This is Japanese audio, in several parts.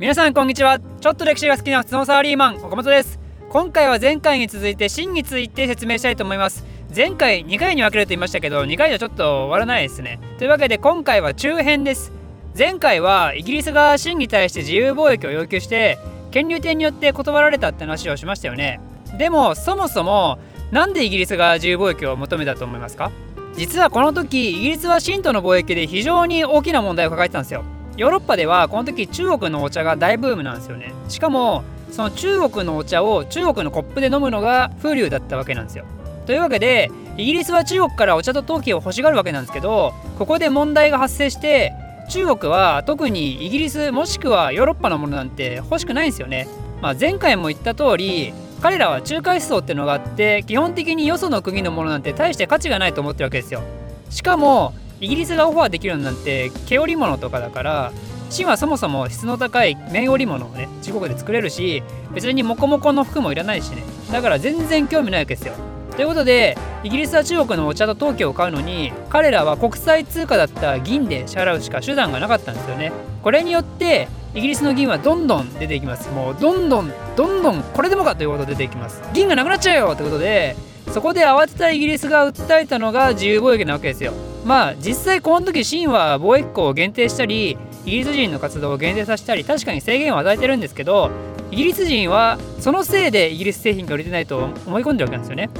皆さんこんにちは。ちょっと歴史が好きな普通のサラリーマン岡本です。今回は前回に続いて真について説明したいと思います。前回2回に分けると言いましたけど2回じゃちょっと終わらないですね。というわけで今回は中編です。前回はイギリスが真に対して自由貿易を要求して権利店によって断られたって話をしましたよね。でもそもそもなんでイギリスが自由貿易を求めたと思いますか？実はこの時イギリスは神道の貿易で非常に大きな問題を抱えてたんですよ。ヨーロッパではこの時中国のお茶が大ブームなんですよね。しかもその中国のお茶を中国のコップで飲むのが風流だったわけなんですよ。というわけでイギリスは中国からお茶と陶器を欲しがるわけなんですけどここで問題が発生して中国は特にイギリスもしくはヨーロッパのものなんて欲しくないんですよね、まあ、前回も言った通り彼らは中華思想ってのがあって基本的によその国のものなんて大して価値がないと思ってるわけですよ。しかもイギリスがオファーできるのなんて毛織物とかだから芯はそもそも質の高い綿織物をね中国で作れるし別にモコモコの服もいらないしね。だから全然興味ないわけですよ。ということでイギリスは中国のお茶と陶器を買うのに彼らは国際通貨だった銀で支払うしか手段がなかったんですよね。これによってイギリスの銀はどんどん出ていきます。もうどんどんどんどんこれでもかということで出ていきます。銀がなくなっちゃうよってことでそこで慌てたイギリスが訴えたのが自由貿易なわけですよ。まあ実際この時清は貿易港を限定したりイギリス人の活動を限定させたり確かに制限を与えてるんですけどイギリス人はそのせいでイギリス製品が売れてないと思い込んでるわけなんですよね、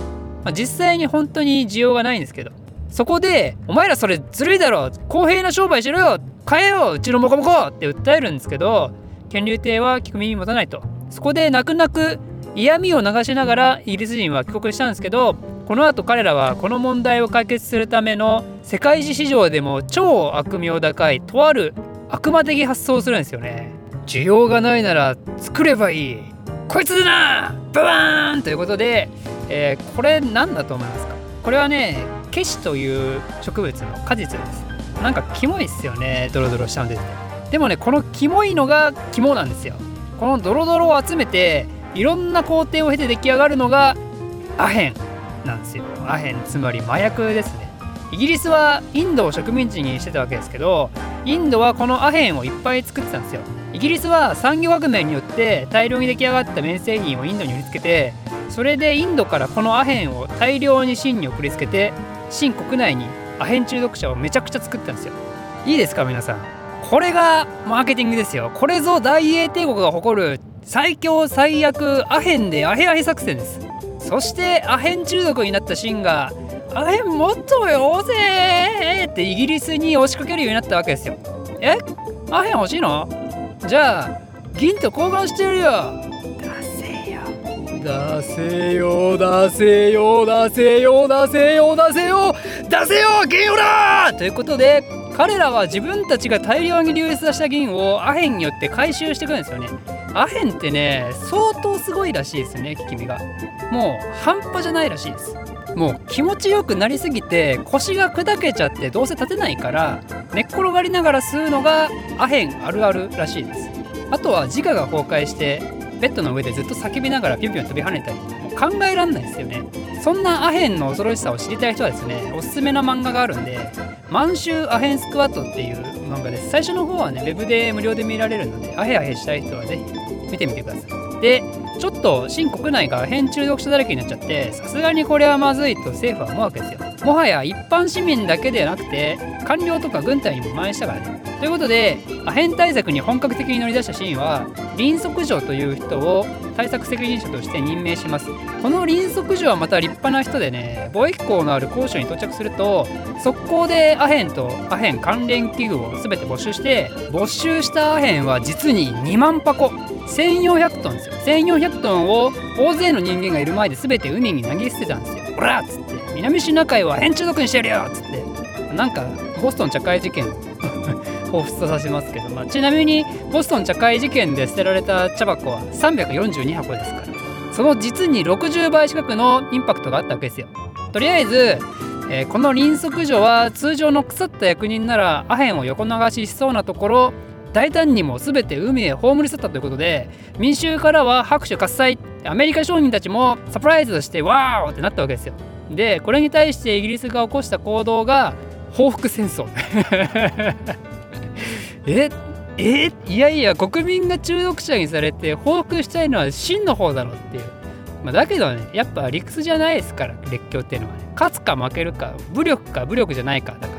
まあ、実際に本当に需要がないんですけどそこで「お前らそれずるいだろ公平な商売しろよ買えよううちのモコモコ!」って訴えるんですけど権竜帝は聞く耳持たないとそこで泣く泣く嫌味を流しながらイギリス人は帰国したんですけどこの後彼らはこの問題を解決するための世界史市場でも超悪名高いとある悪魔的発想をするんですよね。需要がないなら作ればいい。こいつでな！ババーンということで、えー、これ何だと思いますか？これはねケシという植物の果実です。なんかキモいっすよねドロドロしたので。でもねこのキモいのが肝なんですよ。このドロドロを集めていろんな工程を経て出来上がるのがアヘンなんですよ。アヘンつまり麻薬ですね。イギリスはインドを植民地にしてたわけですけどインドはこのアヘンをいっぱい作ってたんですよ。イギリスは産業革命によって大量に出来上がった綿製品をインドに売りつけてそれでインドからこのアヘンを大量に清に送りつけて清国内にアヘン中毒者をめちゃくちゃ作ったんですよ。いいですか皆さん。これがマーケティングですよ。これぞ大英帝国が誇る最強最悪アヘンでアヘアヘ作戦です。そしてアヘン中毒になったシンが「アヘンもっとよぜ!」ってイギリスに押しかけるようになったわけですよ。え？アヘン欲しいの？じゃあ銀と交換してやるよ。出せよ。出せよ出せよ出せよ出せよ出せよ銀をだということで彼らは自分たちが大量に流出した銀をアヘンによって回収していくんですよね。アヘンってね相当すごいらしいですよね効き目が。もう半端じゃないらしいですもう気持ちよくなりすぎて腰が砕けちゃってどうせ立てないから寝っ転がりながら吸うのがアヘンあるあるらしいです。あとは自我が崩壊してベッドの上でずっと叫びながらピュンピュン飛び跳ねたりもう考えらんないですよね。そんなアヘンの恐ろしさを知りたい人はですねおすすめの漫画があるんで満州アヘンスクワットっていう漫画です。最初の方はねウェブで無料で見られるのでアヘアヘしたい人はぜひ見てみてください。でちょっと新国内が編中毒者だらけになっちゃってさすがにこれはまずいと政府は思うわけですよ。もはや一般市民だけではなくて官僚とか軍隊にも蔓延したからね。ということでアヘン対策に本格的に乗り出したシーンは林則城という人を対策責任者として任命します。この林則城はまた立派な人でね貿易港のある高所に到着すると速攻でアヘンとアヘン関連器具を全て没収して没収したアヘンは実に2万箱。1400トンですよ。1400トンを大勢の人間がいる前で全て海に投げ捨てたんですよ。ほらっつって。南シナ海はアヘン中毒にしてるよっつって。なんかボストン茶会事件。彷彿とさせますけど、まあ、ちなみにボストン茶会事件で捨てられた茶箱は342箱ですから。その実に60倍近くのインパクトがあったわけですよ。とりあえず、えー、この輪足所は通常の腐った役人ならアヘンを横流ししそうなところ大胆にも全て海へ葬り去ったということで民衆からは拍手喝采。アメリカ商人たちもサプライズしてワーオってなったわけですよ。でこれに対してイギリスが起こした行動が報復戦争。ええいやいや国民が中毒者にされて報復したいのは真の方だろうっていう、まあ、だけどねやっぱ理屈じゃないですから列強っていうのはね。勝つか負けるか武力か武力じゃないかだから。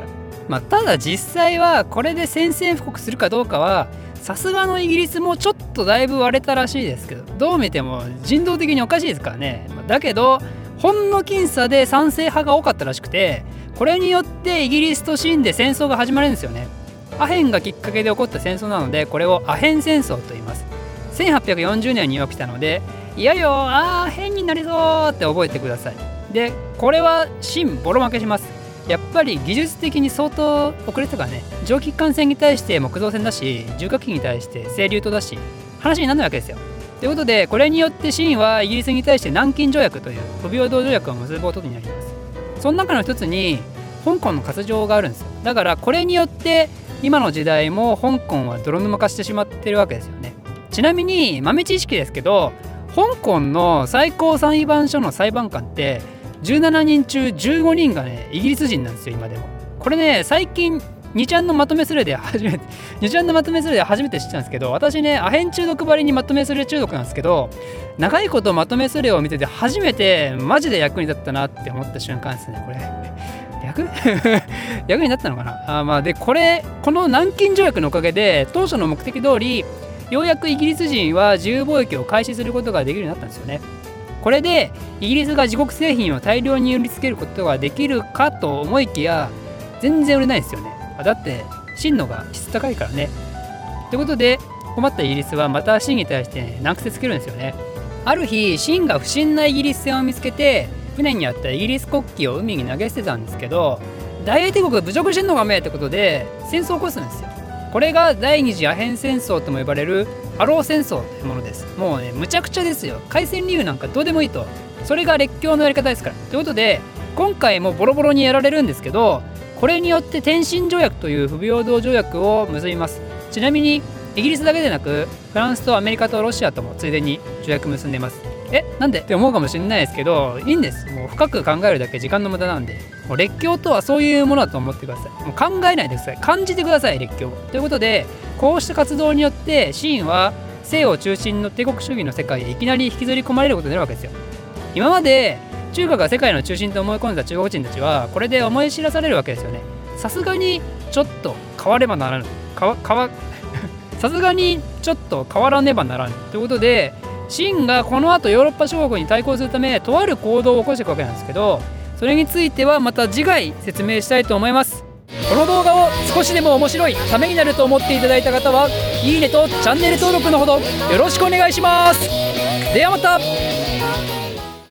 まあただ実際はこれで宣戦布告するかどうかはさすがのイギリスもちょっとだいぶ割れたらしいですけどどう見ても人道的におかしいですからね。まだけどほんの僅差で賛成派が多かったらしくてこれによってイギリスと清で戦争が始まるんですよね。アヘンがきっかけで起こった戦争なのでこれをアヘン戦争と言います。1840年に起きたのでいやよアヘンになりそうって覚えてください。でこれは清ボロ負けします。やっぱり技術的に相当遅れてたからね。蒸気機関船に対して木造船だし重火器に対して清流島だし話にならないわけですよ。ということでこれによって清はイギリスに対して南京条約という不平等条約を結ぶことになります。その中の一つに香港の割譲があるんですよ。だからこれによって今の時代も香港は泥沼化してしまってるわけですよね。ちなみに豆知識ですけど香港の最高裁判所の裁判官って17人中15人がねイギリス人なんですよ今でも。これね最近2ちゃんのまとめスレで初めて2ちゃんのまとめスレで初めて知ったんですけど私ねアヘン中毒ばりにまとめスレ中毒なんですけど長いことまとめスレを見てて初めてマジで役に立ったなって思った瞬間ですねこれ役？役になったのかな？あまあでこれこの南京条約のおかげで当初の目的通りようやくイギリス人は自由貿易を開始することができるようになったんですよね。これでイギリスが自国製品を大量に売りつけることができるかと思いきや全然売れないですよね。だって清のが質高いからね。ということで困ったイギリスはまた清に対して、ね、難癖つけるんですよね。ある日清が不審なイギリス船を見つけて船にあったイギリス国旗を海に投げ捨てたんですけど大英帝国侮辱してんのかめってことで戦争を起こすんですよ。これが第二次アヘン戦争とも呼ばれるアロー戦争というものです。もうねむちゃくちゃですよ。開戦理由なんかどうでもいいと。それが列強のやり方ですから。ということで今回もボロボロにやられるんですけどこれによって天津条約という不平等条約を結びます。ちなみにイギリスだけでなくフランスとアメリカとロシアともついでに条約結んでます。えなんで？って思うかもしれないですけどいいんです。もう深く考えるだけ時間の無駄なんで。もう列強とはそういうものだと思ってください。もう考えないでください。感じてください列強。ということでこうした活動によってシーンは西欧中心の帝国主義の世界へいきなり引きずり込まれることになるわけですよ。今まで中華が世界の中心と思い込んだ中国人たちはこれで思い知らされるわけですよね。さすがにちょっと変わればならぬ。さすがにちょっと変わらねばならぬ。ということで秦がこの後ヨーロッパ諸国に対抗するためとある行動を起こしていくわけなんですけどそれについてはまた次回説明したいと思います。この動画を少しでも面白いためになると思っていただいた方はいいねとチャンネル登録のほどよろしくお願いします。ではまた。